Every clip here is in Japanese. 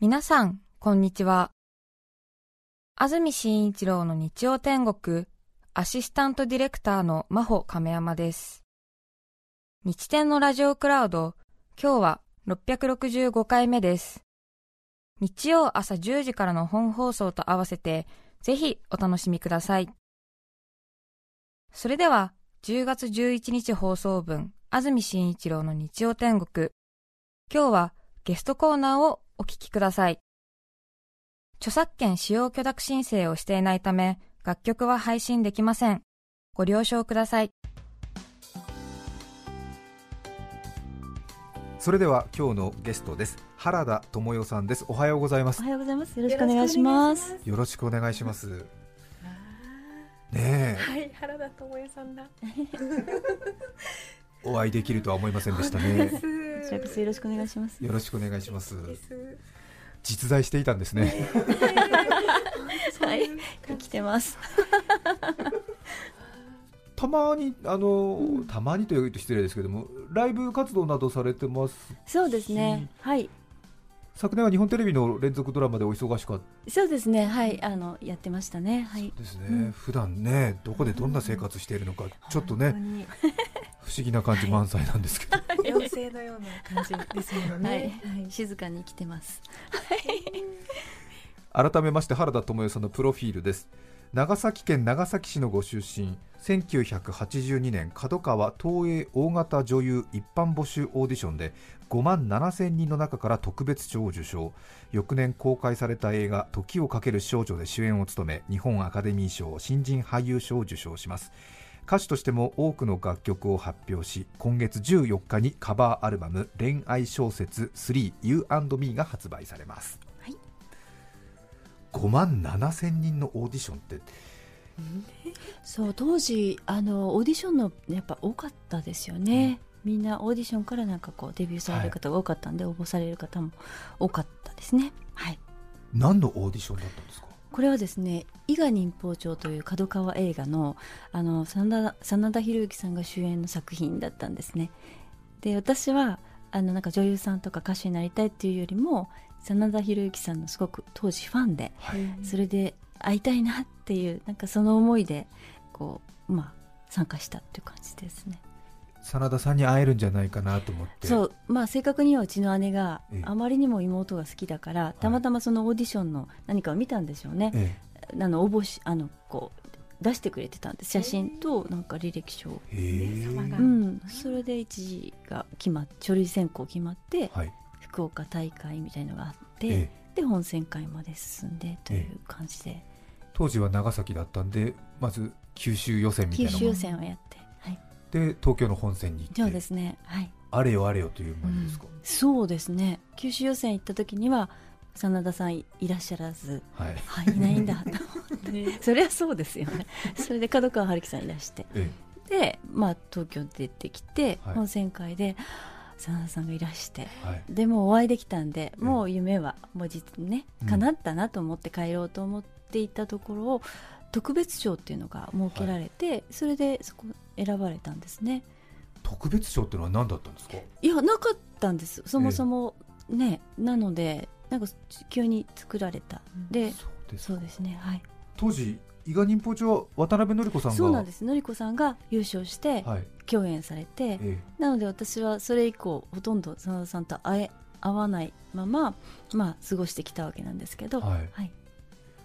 皆さん、こんにちは。安住紳一郎の日曜天国、アシスタントディレクターの真帆亀山です。日天のラジオクラウド、今日は665回目です。日曜朝10時からの本放送と合わせて、ぜひお楽しみください。それでは、10月11日放送分、安住紳一郎の日曜天国。今日はゲストコーナーをお聞きください。著作権使用許諾申請をしていないため、楽曲は配信できません。ご了承ください。それでは今日のゲストです。原田智代さんです。おはようございます。おはようございます。よろしくお願いします。よろしくお願いします。ねはい、原田智代さんだ。お会いできるとは思いませんでしたね。こちらこそよろしくお願いします。よろしくお願いします。実在していたんですね。はい、生きてます。たまにあの、うん、たまにというと失礼ですけども、ライブ活動などされてますそうですね。はい。昨年は日本テレビの連続ドラマでお忙しかった。そうですね。はい。あのやってましたね。はい。ですね、うん、普段ねどこでどんな生活しているのか、ちょっとね不思議な感じ満載なんですけど、妖精のような感じですよね、はい、はい、静かに来てます。改めまして原田知世さんのプロフィールです。長崎県長崎市のご出身。1982年角川東映大型女優一般募集オーディションで5万7000人の中から特別賞を受賞。翌年公開された映画「時をかける少女」で主演を務め日本アカデミー賞新人俳優賞を受賞します歌手としても多くの楽曲を発表し今月14日にカバーアルバム恋愛小説 3You&Me が発売されます、はい、5万7千人のオーディションって。そう当時あのオーディションのやっぱ多かったですよね、うん、みんなオーディションからなんかこうデビューされる方が多かったんで、はい、応募される方も多かったですね。はい。何のオーディションだったんですか？これはですね伊賀忍法帳という角川映画のあの真田真田広之さんが主演の作品だったんですね。で私はあのなんか女優さんとか歌手になりたいっていうよりも真田広之さんのすごく当時ファンで、はい、それで会いたいなっていうなんかその思いでこうまあ参加したっていう感じですね真田さんに会えるんじゃないかなと思って。そう。まあ正確にはうちの姉があまりにも妹が好きだから、たまたまそのオーディションの何かを見たんでしょうね、ええ、あの応募しあのこう出してくれてたんです。写真となんか履歴書を、うん、それで一時が決まっ書類選考決まって、はい、福岡大会みたいのがあって、で本選会まで進んでという感じで、当時は長崎だったんでまず九州予選みたいな九州予選をやってで東京の本戦に行って。そうですね。はい。あれよあれよという間ですか、うん、そうですね。九州予選行った時には真田さんいらっしゃらず、はい。はい、いないんだと思って。それはそうですよね。それで角川春樹さんいらして、ええ、で、まあ、東京出てきて、はい、本選会で真田さんがいらして、はい、でもお会いできたんでもう夢はもう実ね叶ったなと思って帰ろうと思っていたところを、特別賞っていうのが設けられて、はい、それでそこ選ばれたんですね。特別賞っていうのは何だったんですか？いやなかったんです。そもそもね、え。ー、なのでなんか急に作られた。でそうですねはい。当時伊賀忍法帳は渡辺典子さんがそうなんです。典子さんが優勝して共演されて、はいえ。ー、なので私はそれ以降ほとんど真田さんと会え会わないまま、まあ、過ごしてきたわけなんですけど、はい、はい、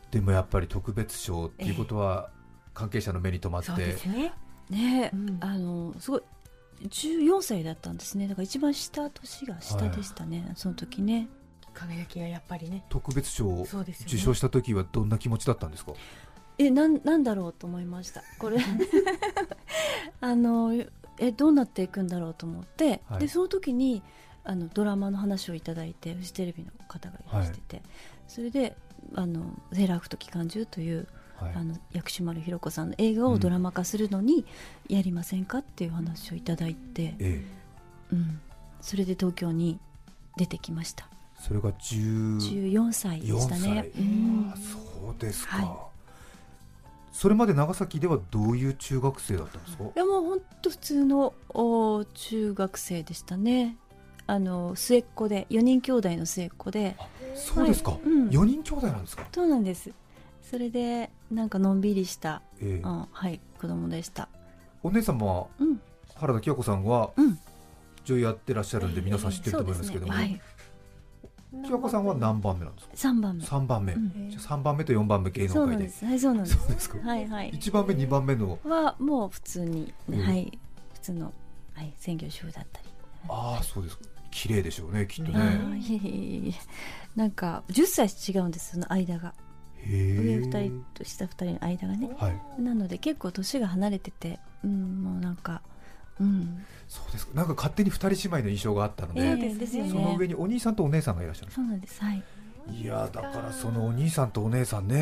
でもやっぱり特別賞っていうことは関係者の目に留まって、えー、そうですねね、うん、あのすごい14歳だったんですね。だから一番下年が下でしたね、はい、その時ね。輝きがやっぱりね。特別賞を受賞した時はどんな気持ちだったんですか？えなんなんだろうと思いました。これ。あのえどうなっていくんだろうと思って、はい、でその時にあのドラマの話をいただいてフジテレビの方がいらしてて、はい、それであのセーラー服と機関銃という、はい、あの薬師丸ひろ子さんの映画をドラマ化するのにやりませんかっていう話をいただいて、うん、うん、それで東京に出てきました。それが14歳でしたね、うん、そうですか、はい、それまで長崎ではどういう中学生だったんですか？いやもう本当普通のお中学生でしたね。あの末っ子で4人兄弟の末っ子で。そうですか、はい、うん、4人兄弟なんですか？そうなんですそれでなんかのんびりした、えー、うん、はい子供でしたお姉様は、うん、原田清子さんは、うん、女優やってらっしゃるんで皆さん知ってると思いますけども、えーねはい清子さんは何番目なんですか？三番目。三番目。三、うん、番目と四番目芸能界で。はい、そうなんです。はいはい。一番目二番目のはもう普通に、うん、はい普通のはい専業主婦だったり。ああそうですか。綺麗でしょうねきっとね。なんか十歳違うんですその間が。上二人と下二人の間がね。はい、なので結構年が離れてて、うん、もうなんか。うん、そうですなんか勝手に二人姉妹の印象があったので、えー、その上にお兄さんとお姉さんがいらっしゃる。そうなんです。はい。いやだからそのお兄さんとお姉さんね、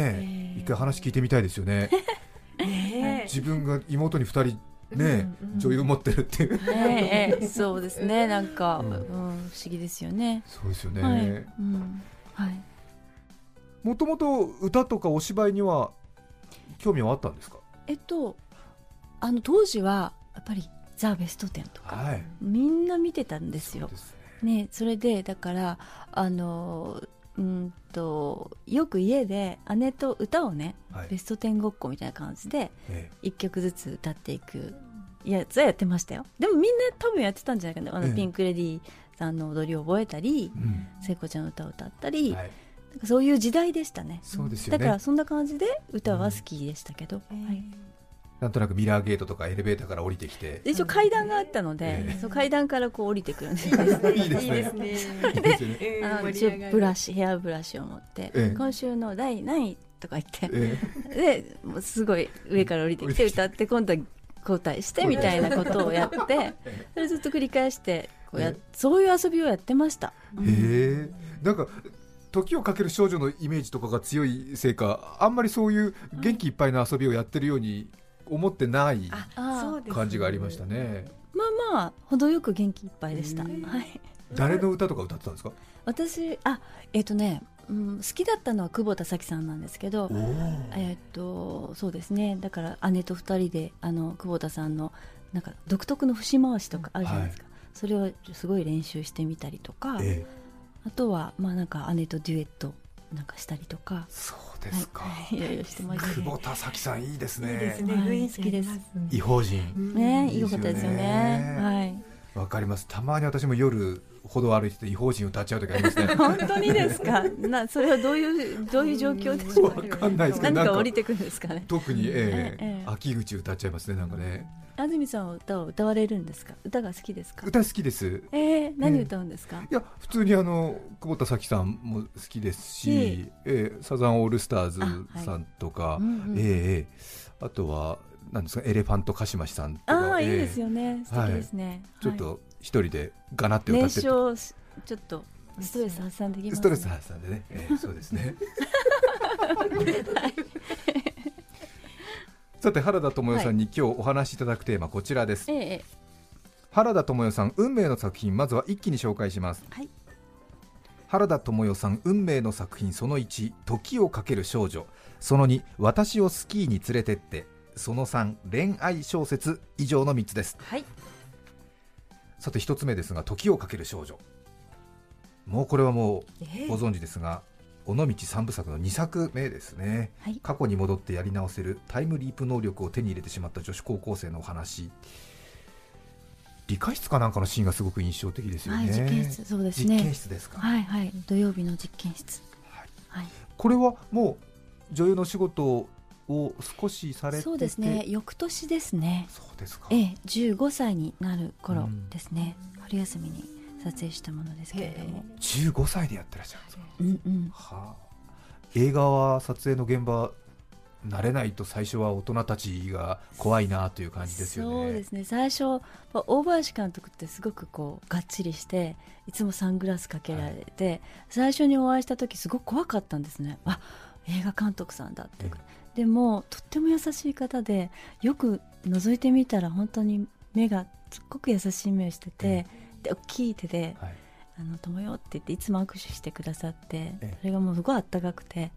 えー、一回話聞いてみたいですよね、え。ー、自分が妹に二人ね、うんうん、女優持ってるって。いう、えー、そうですね。なんか、うん、うん、不思議ですよね。そうですよね、はい。うん。はい、もともと歌とかお芝居には興味はあったんですか？えっとあの当時はやっぱりザ・ベストテンとか、はい、みんな見てたんですよ。そね、ね、それでだからあのうんとよく家で姉と歌をね、はい、ベストテンごっこみたいな感じで1曲ずつ歌っていくやつはやってましたよ。でもみんな多分やってたんじゃないかな。あの、ピンク・レディーさんの踊りを覚えたり、うん、聖子ちゃんの歌を歌ったり、はい、そういう時代でしたね。そうですよね。だからそんな感じで歌は好きでしたけど、うん、はい。なんとなくミラーゲートとかエレベーターから降りてきて。一応階段があったので、えー、そう階段からこう降りてくるんです いいですね。で、あのブラシヘアブラシを持って、えー、今週の第何位とか言って、えー、ですごい上から降りてきて 歌って今度は交代してみたいなことをやって それずっと繰り返してこうや、そういう遊びをやってました。へえ。なんか時をかける少女のイメージとかが強いせいかあんまりそういう元気いっぱいな遊びをやってるように思ってない感じがありましたね。まあまあ程よく元気いっぱいでした。はい。誰の歌とか歌ってたんですか？私あえっ、ー、とね、うん、好きだったのは久保田早紀さんなんですけど、えっ、ー、とそうですね。だから姉と二人であの久保田さんのなんか独特の節回しとかあるじゃないですか。はい、それをすごい練習してみたりとか、えー、あとはまあなんか姉とデュエットなんかしたりとか。そうですか。いろいろしてます、久保田早紀さんいいですね。いいですね。雰囲気好きです。異邦人。ね、いい方ですよね。はい。わかります。たまに私も夜歩道歩いてて異邦人歌っちゃう時ありますね。本当にですか？なそれはどういうどういう状況でしょう？わかんないですけど。何か降りてくるんですかね？特に、ええ秋口歌っちゃいますねなんかね。安住さんは歌を歌われるんですか？歌が好きですか？歌好きです。えー、何歌うんですか、いや普通にあの久保田早紀さんも好きですし、えー、サザンオールスターズさんとか、はい。うんうん、えー、あとはなんですかエレファントカシマシさんとかああ、えー、いいですよね。素敵ですね、はい、ちょっと一人でがなって歌ってて、ちょっとストレス発散できます、ね、ストレス発散でね、えー、そうですね。は いさて原田知世さんに今日お話しいただくテーマこちらです、ええ、原田知世さん運命の作品まずは一気に紹介します、はい、原田知世さん運命の作品その1時をかける少女。その2私をスキーに連れてって。その3恋愛小説。以上の3つです、はい、さて1つ目ですが時をかける少女。もうこれはもうご存知ですが、尾道三部作の2作目ですね、はい、過去に戻ってやり直せるタイムリープ能力を手に入れてしまった女子高校生のお話。理科室かなんかのシーンがすごく印象的ですよね、はい、実験室そうですね。実験室ですか。はいはい。土曜日の実験室、はい、はい、これはもう女優の仕事を少しされてそうですね。翌年ですね。そうですか。ええ15歳になる頃ですね、うん、春休みに撮影したものですけれども。15歳でやってらっしゃるんですか、うんうん、はあ、映画は撮影の現場慣れないと最初は大人たちが怖いなという感じですよね。そうですね。最初大林監督ってすごくこうがっちりしていつもサングラスかけられて、はい、最初にお会いした時すごく怖かったんですね。あ映画監督さんだって、でもとっても優しい方でよく覗いてみたら本当に目がすっごく優しい目をしてて、で大きい手で、はい、あの友よって言っていつも握手してくださってそれがもうすごいあったかくて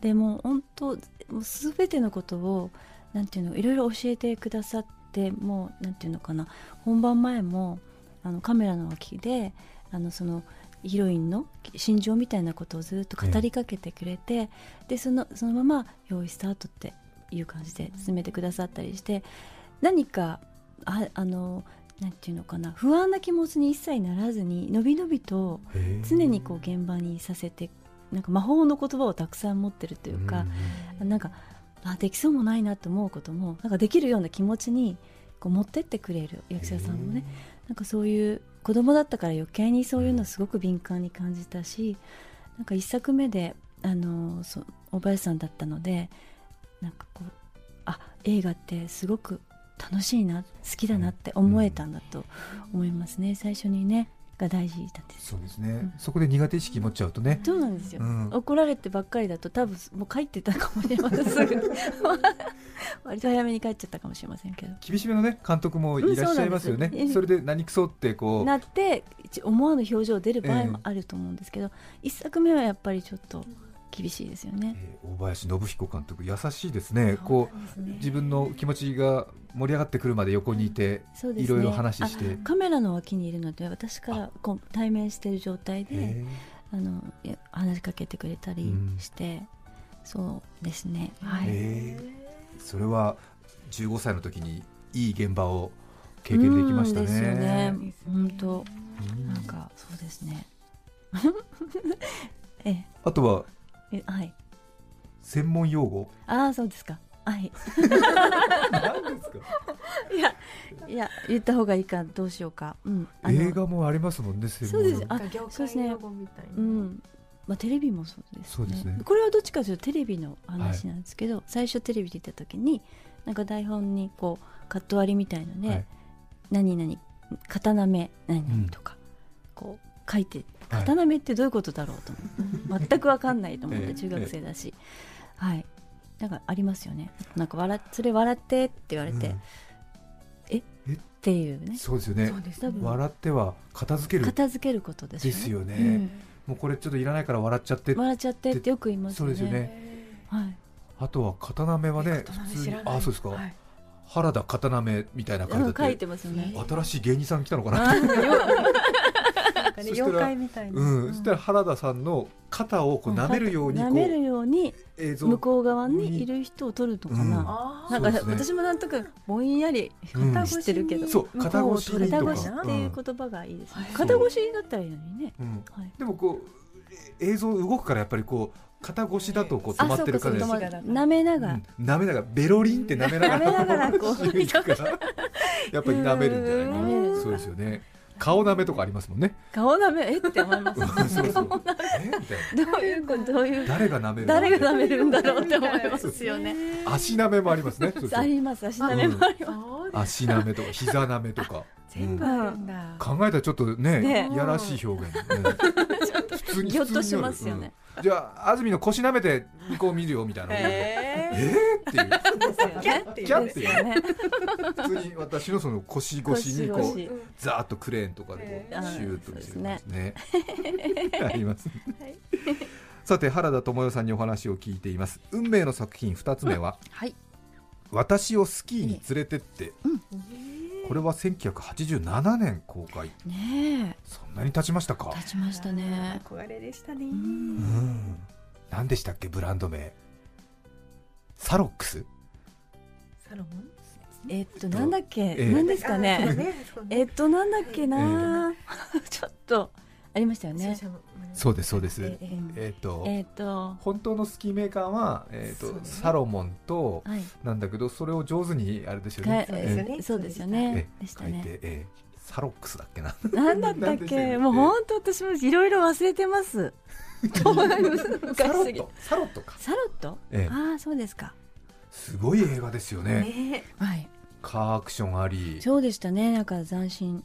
でも本当もう全てのことをなんていうのいろいろ教えてくださってもうなんていうのかな本番前もあのカメラの脇であのそのヒロインの心情みたいなことをずっと語りかけてくれて、ええ、でそのそのまま「用意スタート」っていう感じで進めてくださったりして何かああのなんていうのかな不安な気持ちに一切ならずにのびのびと常にこう現場にさせてなんか魔法の言葉をたくさん持ってるというか、うん、なんかあできそうもないなと思うこともなんかできるような気持ちにこう持ってってくれる役者さんもねなんかそういう子供だったから余計にそういうのすごく敏感に感じたしなんか一作目であのそ小林さんだったのでなんかこうあ映画ってすごく楽しいな好きだなって思えたんだと思いますね、最初にねが大事だって。そうですね、うん、そこで苦手意識持っちゃうとね。そうなんですよ、うん、怒られてばっかりだと多分もう帰ってたかもしれません。割と早めに帰っちゃったかもしれませんけど。厳しめのね監督もいらっしゃいますよね、うん、それで何くそってこう。なって思わぬ表情出る場合もあると思うんですけど、一、えー、作目はやっぱりちょっと厳しいですよね、えー、大林信彦監督優しいですね、ね、こう自分の気持ちが盛り上がってくるまで横にいて、うん。ね、いろいろ話して。カメラの脇にいるので私からこう対面している状態であの話しかけてくれたりして、うん、そうですね、はい、それは15歳の時にいい現場を経験できましたね。ですよね。本当、なんかそうですね。え。あとはえはい。専門用語？ああそうですか。はい。何ですか？いやいや言った方がいいかどうしようか、うん、映画もありますもんねそうです。あそうですね。うん。まあ、テレビもそうですね、ね、これはどっちかというとテレビの話なんですけど、はい、最初テレビで言った時になんか台本にこうカット割りみたいので、はい、何々刀目何々とか、うん、こう書いて刀目ってどういうことだろうと思って、全く分かんないと思って、中学生だし、はい。なんかありますよね。なんか笑それ笑ってって言われて、うん、え？っていうね。そうですよね。笑っては片付ける。片付けることですよね。ですよね、うん、もうこれちょっといらないから笑っちゃって笑っちゃってってよく言いますよね。そうですよね。はい。あとは刀目はね普通にあそうですか、はい原田刀目みたいな感じで書いてますよね。新しい芸人さん来たのかなかね妖怪みたいな、うん、そしたら原田さんの肩をこう舐めるように舐めるように向こう側にいる人を撮るのかな、なんか、私もなんとかぼんやり知ってるけど、そう肩越し肩越しっていう言葉がいいですね、肩越しだったらいいのにね、でもこう映像動くからやっぱりこう肩越しだとこう止まってるから。舐めながら、舐めながらベロリンって舐めながら。ながらこう やっぱり舐めるんじゃないそうですよね顔なめとかありますもんね。顔なめ？え？って思います。そうそう。どういうこどういう？誰がなめる誰がなめるんだろうって思いますよね。足なめもありますね。あります足なめもあります。足なめとか膝なめとか。全部。考えたらちょっとねやらしい表現。ぎょっとしますよね。じゃあ安住の腰舐めてこう見るよみたいな。えー、っていう。キャっていう。っていう。普通に私のその腰越しにこうザーッとクレーンとかでこうシューッと見せるんですね。あります。さて原田知世さんにお話を聞いています。運命の作品二つ目は、はい、私をスキーに連れてって。これは1987年公開。ねそんなに経ちましたか。経ちましたね。憧れでしたね。うん。何でしたっけブランド名。サロックス。サロモン？えっとなんだっけ、えー、何ですかね？えっとなんだっけな、えー、ちょっとありましたよね。そうですそうです。ええっ、と、えー、と本当のスキーメーカーはえっ、ー、と、ね、サロモンと、はい、なんだけどそれを上手にあれですよね。そうですよね。でしたね。えー、サロックスだっけな。なんだったっけ？もう本当私もいろいろ忘れてます。サロット？サロットか。サロット？ええ、ああそうですか。すごい映画ですよね。はい。カーアクションあり。そうでしたね。なんか斬新。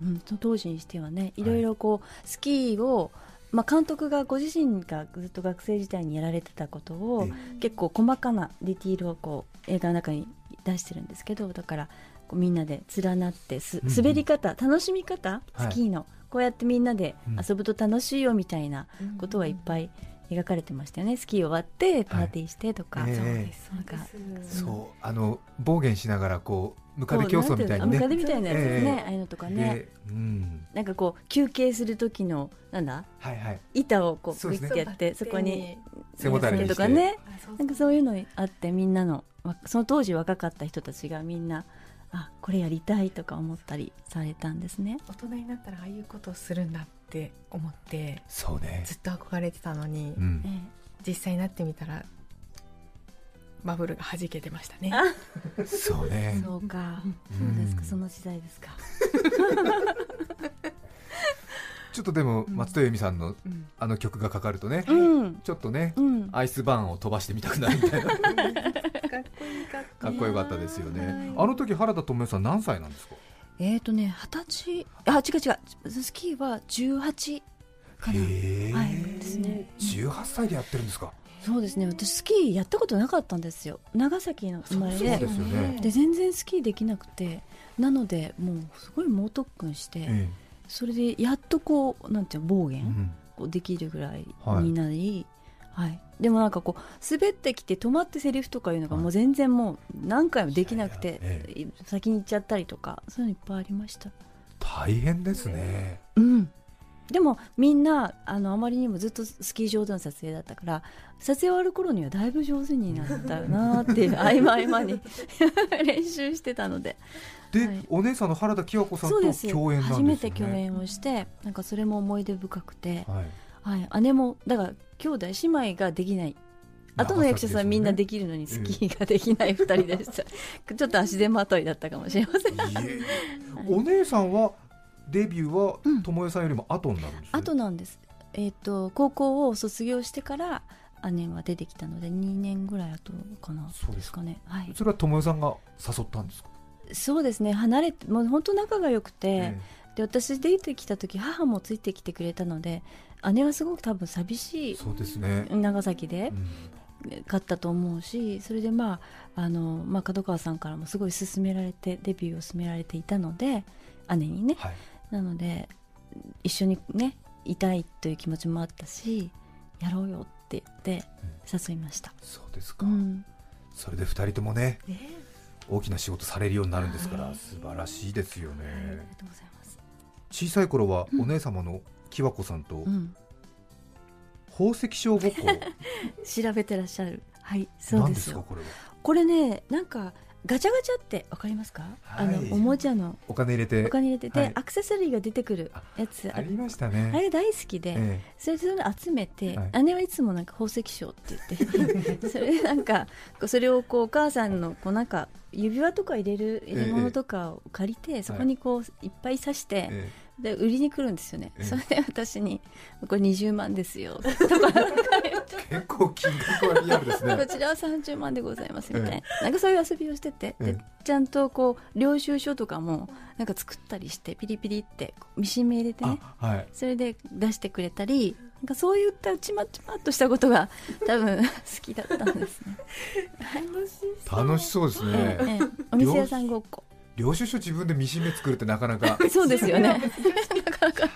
うん、当時にしてはねいろいろこう、スキーをまあ、監督がご自身がずっと学生時代にやられてたことを結構細かなディティールをこう映画の中に出してるんですけどだからこうみんなで連なってす滑り方、うん楽しみ方？スキーの、はい、こうやってみんなで遊ぶと楽しいよみたいなことはいっぱい描かれてましたよね。スキー終わってパーティーしてとか、はい、そうです。なんかそうあの暴言しながらこうムカデ競争みたいにね。ムカデみたいなやつですね、えー、ああいうのとかね、うん、なんかこう休憩する時のなんだ、はいはい、板をこうグッてやってそ,、こに背もたれにとかね。なんかそういうのあってみんなのその当時若かった人たちがみんなあこれやりたいとか思ったりされたんですね。大人になったらああいうことをするんだって思ってそうね。ずっと憧れてたのに、うん、実際になってみたらバブルが弾けてましたね。そうね。そうか、そうですか。その時代ですか。ちょっとでも松任谷由実さんのあの曲がかかるとね、うん、ちょっとね、うん、アイスバーンを飛ばしてみたくなるみたいな。かっこかっこよかったですよね、あの時原田知世さん何歳なんですか？えっ、ー、とね二十歳あ違う違う。スキーは十八かな。はいですね。十八歳でやってるんですか？そうですね。私スキーやったことなかったんですよ。長崎の生まれで。で、ね、全然スキーできなくて。なのでもうすごい猛特訓して、ええ、それでやっとこうなんていう暴言、うん、できるぐらい。になり、はい、はい、でもなんかこう滑ってきて止まってセリフとかいうのがもう全然もう何回もできなくて、え、先に行っちゃったりとかそういうのいっぱいありました。大変ですね。うん。でもみんなあのあまりにもずっとスキー場での撮影だったから撮影終わる頃にはだいぶ上手になったなっていう 合間合間に 練習してたので。で、はい、お姉さんの原田清子さんと共演なんです、ね、初めて共演をしてなんかそれも思い出深くて、はい、はい、姉もだから兄弟姉妹ができない。後の役者さんみんなできるのにスキーができない2人でした、えー、ちょっと足手まといだったかもしれません。お姉さんはデビューは智代さんよりも後になるんです、ね、後なんです。えっ、ー、と高校を卒業してから姉は出てきたので2年ぐらい後かな。そうですか。ね。はい。それは智代さんが誘ったんですか？そうですね。離れてもう本当仲が良くて、えー、で私出てきた時母もついてきてくれたので姉はすごく多分寂しいそうですね。長崎で、買ったと思うしそれでまああの、まあ、角川さんからもすごい勧められてデビューを勧められていたので姉にね、はい、なので一緒にねいたいという気持ちもあったしやろうよって言って誘いました、うん、そうですか、うん、それで2人ともね、えー、大きな仕事されるようになるんですから、素晴らしいですよね、はい、ありがとうございます小さい頃はお姉様のきわこさんと、うん、宝石商ごっこ 調べてらっしゃる。はいそうですよ。これこれねなんかガチャガチャってわかりますか、はい、あのおもちゃの。お金入れて。お金入れてて、はい、アクセサリーが出てくるやつ。ありましたね。あれ大好きで、ええ、それそれ集めて、はい、姉はいつもなんか宝石商って言って それでなんかそれをこうお母さんのこうなんか指輪とか入れる入れ物とかを借りて、え、そこにこういっぱい刺して、で売りに来るんですよね、それで私に「これ20万ですよ」とか結構金額はリアルですね。こちらは30万でございますみたいな,、なんかそういう遊びをしてて、でちゃんとこう領収書とかもなんか作ったりしてピリピリってミシン目入れてね、はい、それで出してくれたりなんかそういったちまちまっとしたことが多分好きだったんですね。楽しそう楽しそうですね、ええ、お店屋さんごっこ領収書自分でミシン目作るってなかなか。そうですよね。なかなか。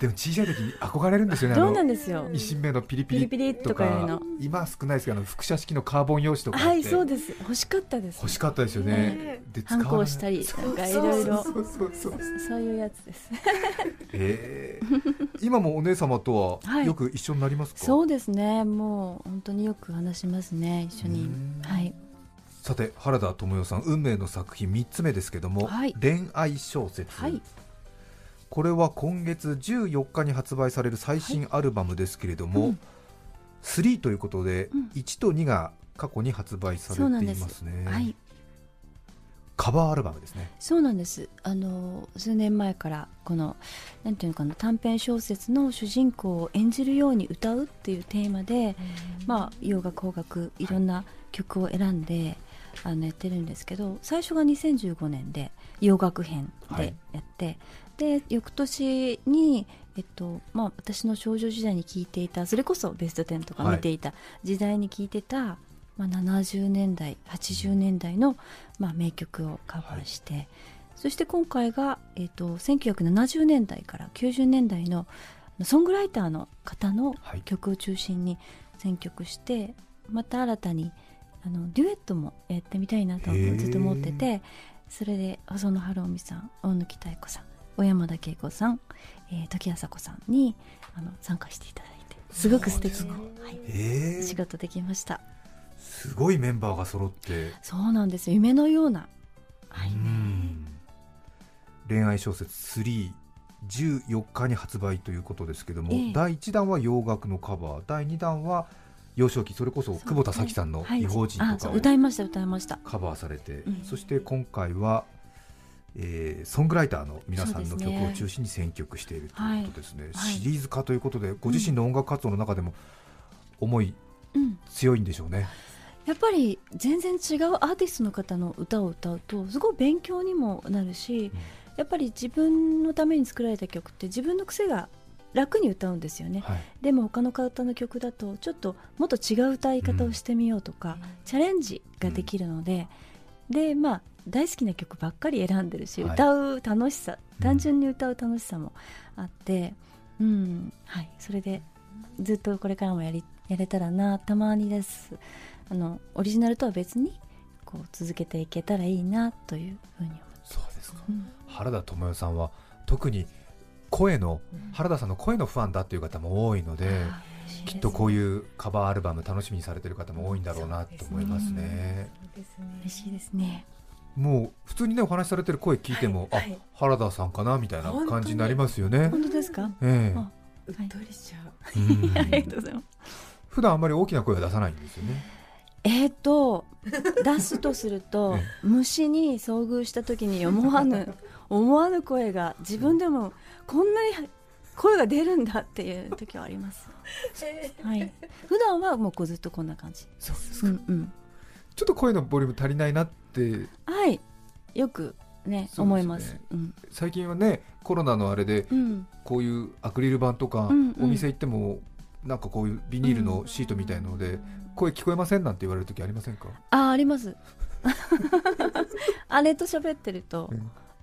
でも小さい時に憧れるんですよねそうなんですよ。ミシン目のピリピリピリとかの。今は少ないですけど複写式のカーボン用紙とかはいそうです。欲しかったです、欲しかったですよね、で反抗したりなんかいろいろ。そういうやつです。えー、今もお姉様とはよく一緒になりますか、そうですね。もう本当によく話しますね。一緒に。はいさて原田知世さん運命の作品3つ目ですけども、はい、恋愛小説、はい、これは今月14日に発売される最新アルバムですけれども、はいうん、3ということで、うん、1と2が過去に発売されていますね。はい。カバーアルバムですね。そうなんです。あの数年前からこのなんていうのかな短編小説の主人公を演じるように歌うっていうテーマで、まあ洋楽邦楽いろんな曲を選んで、あのやってるんですけど最初が2015年で洋楽編でやって、はい、で翌年に、えっとまあ、私の少女時代に聴いていたそれこそ「ベストテン」とか見ていた時代に聴いてた、はい、まあ、70年代80年代の、まあ、名曲をカバーして、はい、そして今回が、えっと、1970年代から90年代のソングライターの方の曲を中心に選曲して、はい、また新たにあのデュエットもやってみたいなとずっと思っててそれで細野晴臣さん大貫妙子さん小山田恵子さん、えー、時朝子さんにあの参加していただいてすごく素敵な、はい、仕事できました。すごいメンバーが揃って。そうなんです夢のような、はい、恋愛小説3 14日に発売ということですけども、えー、第1弾は洋楽のカバー第2弾は幼少期それこそ久保田早紀さんの「異邦人」とかを歌いました歌いました。カバーされて、そして今回は、えー、ソングライターの皆さんの曲を中心に選曲しているということですね、はい、シリーズ化ということでご自身の音楽活動の中でも思い、強いんでしょうね。やっぱり全然違うアーティストの方の歌を歌うとすごい勉強にもなるし、うん、やっぱり自分のために作られた曲って自分の癖が楽に歌うんですよね、はい、でも他の方の曲だとちょっともっと違う歌い方をしてみようとか、うん、チャレンジができるので、うん、でまあ大好きな曲ばっかり選んでるし、はい、歌う楽しさ単純に歌う楽しさもあって、うん、うん、はい、それでずっとこれからもやりやれたらなたまにです。あのオリジナルとは別にこう続けていけたらいいなというふうに思ってそうですか、原田知世さんは特に声の、原田さんの声のファンだという方も多いので、きっとこういうカバーアルバム楽しみにされてる方も多いんだろうなと思いますね。嬉しいですね。もう普通にねお話しされてる声聞いても、はい、あ原田さんかなみたいな感じになりますよね。本当ですか？ええうっとりしちゃう。ありがとうございます。普段あんまり大きな声は出さないんですよね。えっ、と出すとすると、虫に遭遇した時に思わぬ思わぬ声が自分でもこんなに声が出るんだっていう時はあります。はい。普段はもうずっとこんな感じ。そうですか。うん、うん、ちょっと声のボリューム足りないなって。はい。よくね、ね、思います、うん、最近はねコロナのあれで、うん、こういうアクリル板とか、うんうん、お店行ってもなんかこういうビニールのシートみたいので、声聞こえませんなんて言われる時ありませんか？ああります あれと喋ってると、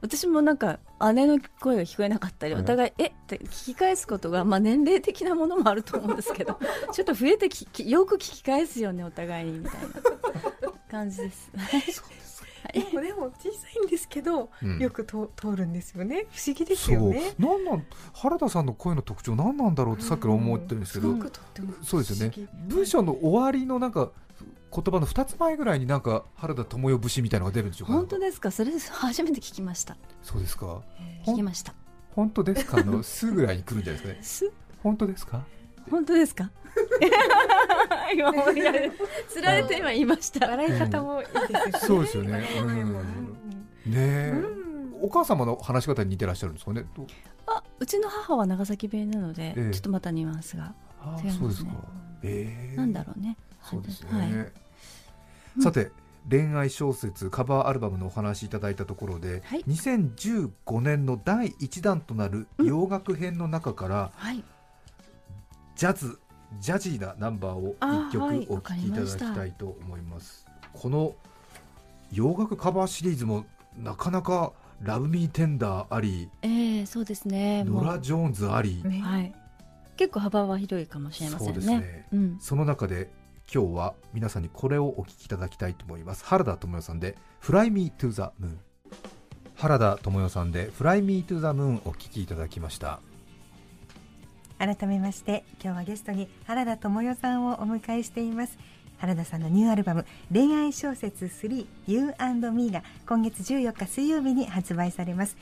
私もなんか姉の声が聞こえなかったり、お互い、えって聞き返すことが、まあ、年齢的なものもあると思うんですけど ちょっと増えてきよく聞き返すよねお互いにみたいな感じです。そうですでもでも小さいんですけど、うん、よくと通るんですよね。不思議ですよね。なんなん原田さんの声の特徴何なんだろうってさっきから思ってるんですけど、うん、そうですよね。文章の終わりのなんか言葉の2つ前ぐらいになんか原田知世節みたいなのが出るんでしょうか？本当ですか？それ初めて聞きました。そうですか？聞きました。本当ですか？あの すぐらいに来るんじゃないですかね？本当ですか？本当ですか？今思いれつられて今言いました。笑い方もいいですね、そうですよね、うん、ねお母様の話し方に似てらっしゃるんですかね？あうちの母は長崎弁なので、えちょっとまたニュアンスが違いますね。そうですか、えー、なんだろうね。そうですね、はい、さて、恋愛小説カバーアルバムのお話いただいたところで、はい、2015年の第1弾となる洋楽編の中から、うんはい、ジャズジャジーなナンバーを1曲お聴きいただきたいと思います、はい、この洋楽カバーシリーズもなかなかラブミーテンダーあり、えー、そうですね。ノラ・ジョーンズあり、はい、結構幅は広いかもしれませんね。ね、うん、その中で今日は皆さんにこれをお聞きいただきたいと思います。原田知世さんで「Fly Me to the Moon」原田知世さんで「Fly Me to the Moon」お聞きいただきました。改めまして今日はゲストに原田知世さんをお迎えしています。原田さんのニューアルバム恋愛小説3 You and Me が今月14日水曜日に発売されます。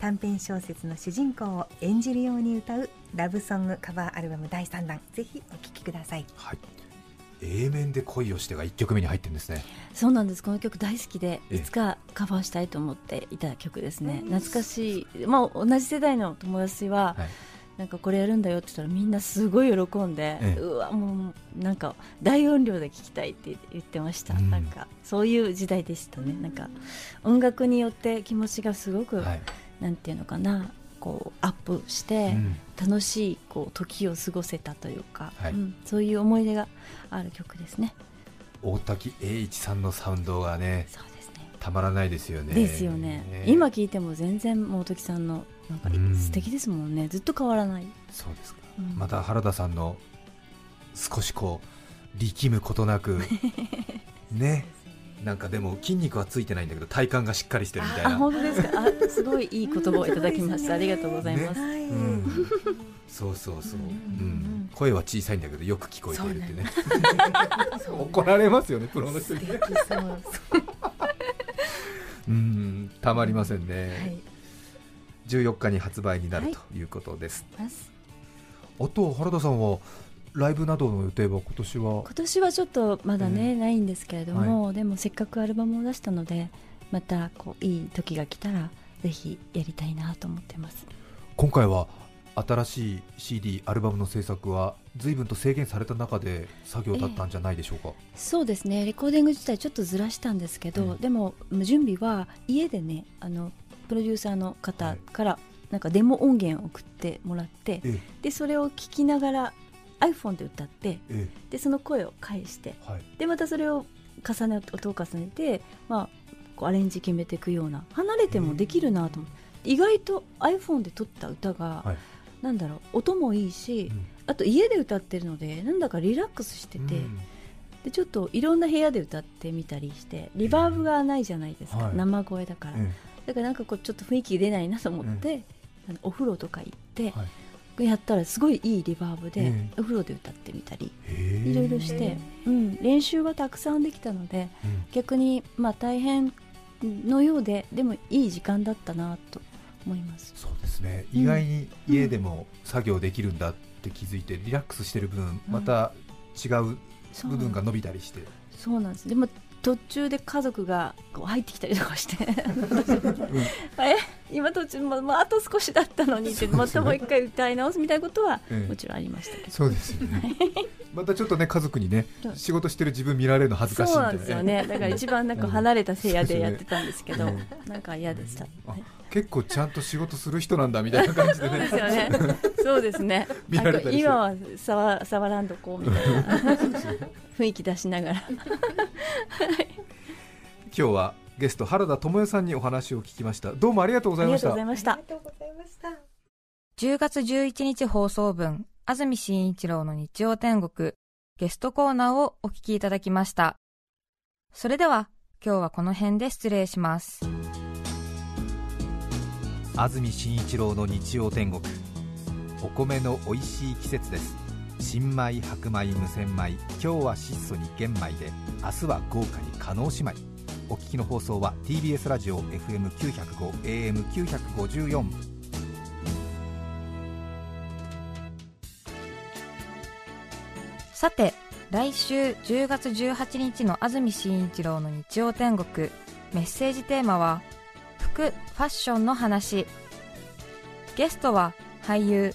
短編小説の主人公を演じるように歌うラブソングカバーアルバム第3弾ぜひお聴きください、はい A 面で恋をしてが1曲目に入ってるんですね。そうなんです。この曲大好きでいつかカバーしたいと思っていた曲ですね。懐かしい、まあ、同じ世代の友達は、はい。なんかこれやるんだよって言ったらみんなすごい喜んで、ええ、うわもうなんか大音量で聴きたいって言ってました、うん、なんかそういう時代でしたね。なんか音楽によって気持ちがすごく、はい、なんていうのかなこうアップして、楽しいこう時を過ごせたというか、はい。うん、そういう思い出がある曲ですね。大滝栄一さんのサウンドがねね。たまらないですよね。ですよね、ね、今聞いても全然大滝さんのなんか素敵ですもんね、ずっと変わらない。そうですか。また原田さんの少しこう力むことなく ねなんかでも筋肉はついてないんだけど体幹がしっかりしてるみたいな。本当ですか？あすごいいい言葉をいただきました。ありがとうございます、ね。うん、そうそうそう、うん、声は小さいんだけどよく聞こえてるってね。怒られますよねプロの人。にう。ん。たまりませんね、はい、14日に発売になるということです、はい、あと原田さんはライブなどの予定は今年は？今年はちょっとまだね、えー、ないんですけれども、はい、でもせっかくアルバムを出したのでまたこういい時が来たらぜひやりたいなと思ってます。今回は新しい CD アルバムの制作は随分と制限された中で作業だったんじゃないでしょうか、えー、そうですね。レコーディング自体ちょっとずらしたんですけど、うん、でも準備は家でねあのプロデューサーの方からなんかデモ音源を送ってもらって、でそれを聞きながら iPhone で歌って、ええ、でその声を返して、はい、でまたそれを重ね音を重ねて、まあ、こうアレンジ決めていくような離れてもできるなと思って、意外と iPhone で撮った歌が、はい、なんだろう音もいいし、うん、あと家で歌ってるのでなんだかリラックスしてて、うん、でちょっといろんな部屋で歌ってみたりしてリバーブがないじゃないですか、生声だから、だからなんかこうちょっと雰囲気出ないなと思って、お風呂とか行って。はいやったらすごいいいリバーブで、お風呂で歌ってみたりいろいろして、うん、練習はたくさんできたので、うん、逆にまあ大変のようででもいい時間だったなと思います。そうですね。意外に家でも作業できるんだって気づいて、リラックスしてる分また違う部分が伸びたりして、そうなんです。でも途中で家族がこう入ってきたりとかして。え今途中も、まあ、あと少しだったのにってまたもう一回歌い直すみたいなことはもちろんありましたけど、そうですよね。またちょっとね家族にね仕事してる自分見られるの恥ずかしいそうなんですよね。だから一番なんか離れた部屋でやってたんですけど、なんか嫌でした、結構ちゃんと仕事する人なんだみたいな感じでね。そうですよね。そうですね。今は触触らんとこうみたいな雰囲気出しながら。今日はゲスト原田智代さんにお話を聞きました。どうもありがとうございました。ありがとうございました。ありがとうございました。10月11日放送分、安住紳一郎の日曜天国ゲストコーナーをお聞きいただきました。それでは今日はこの辺で失礼します。安住紳一郎の日曜天国お米の美味しい季節です。新米白米無洗米今日は質素に玄米で明日は豪華に加納姉妹。お聞きの放送は TBS ラジオ FM905 AM954 さて来週10月18日の安住紳一郎の日曜天国。メッセージテーマは服「ファッションの話。ゲストは俳優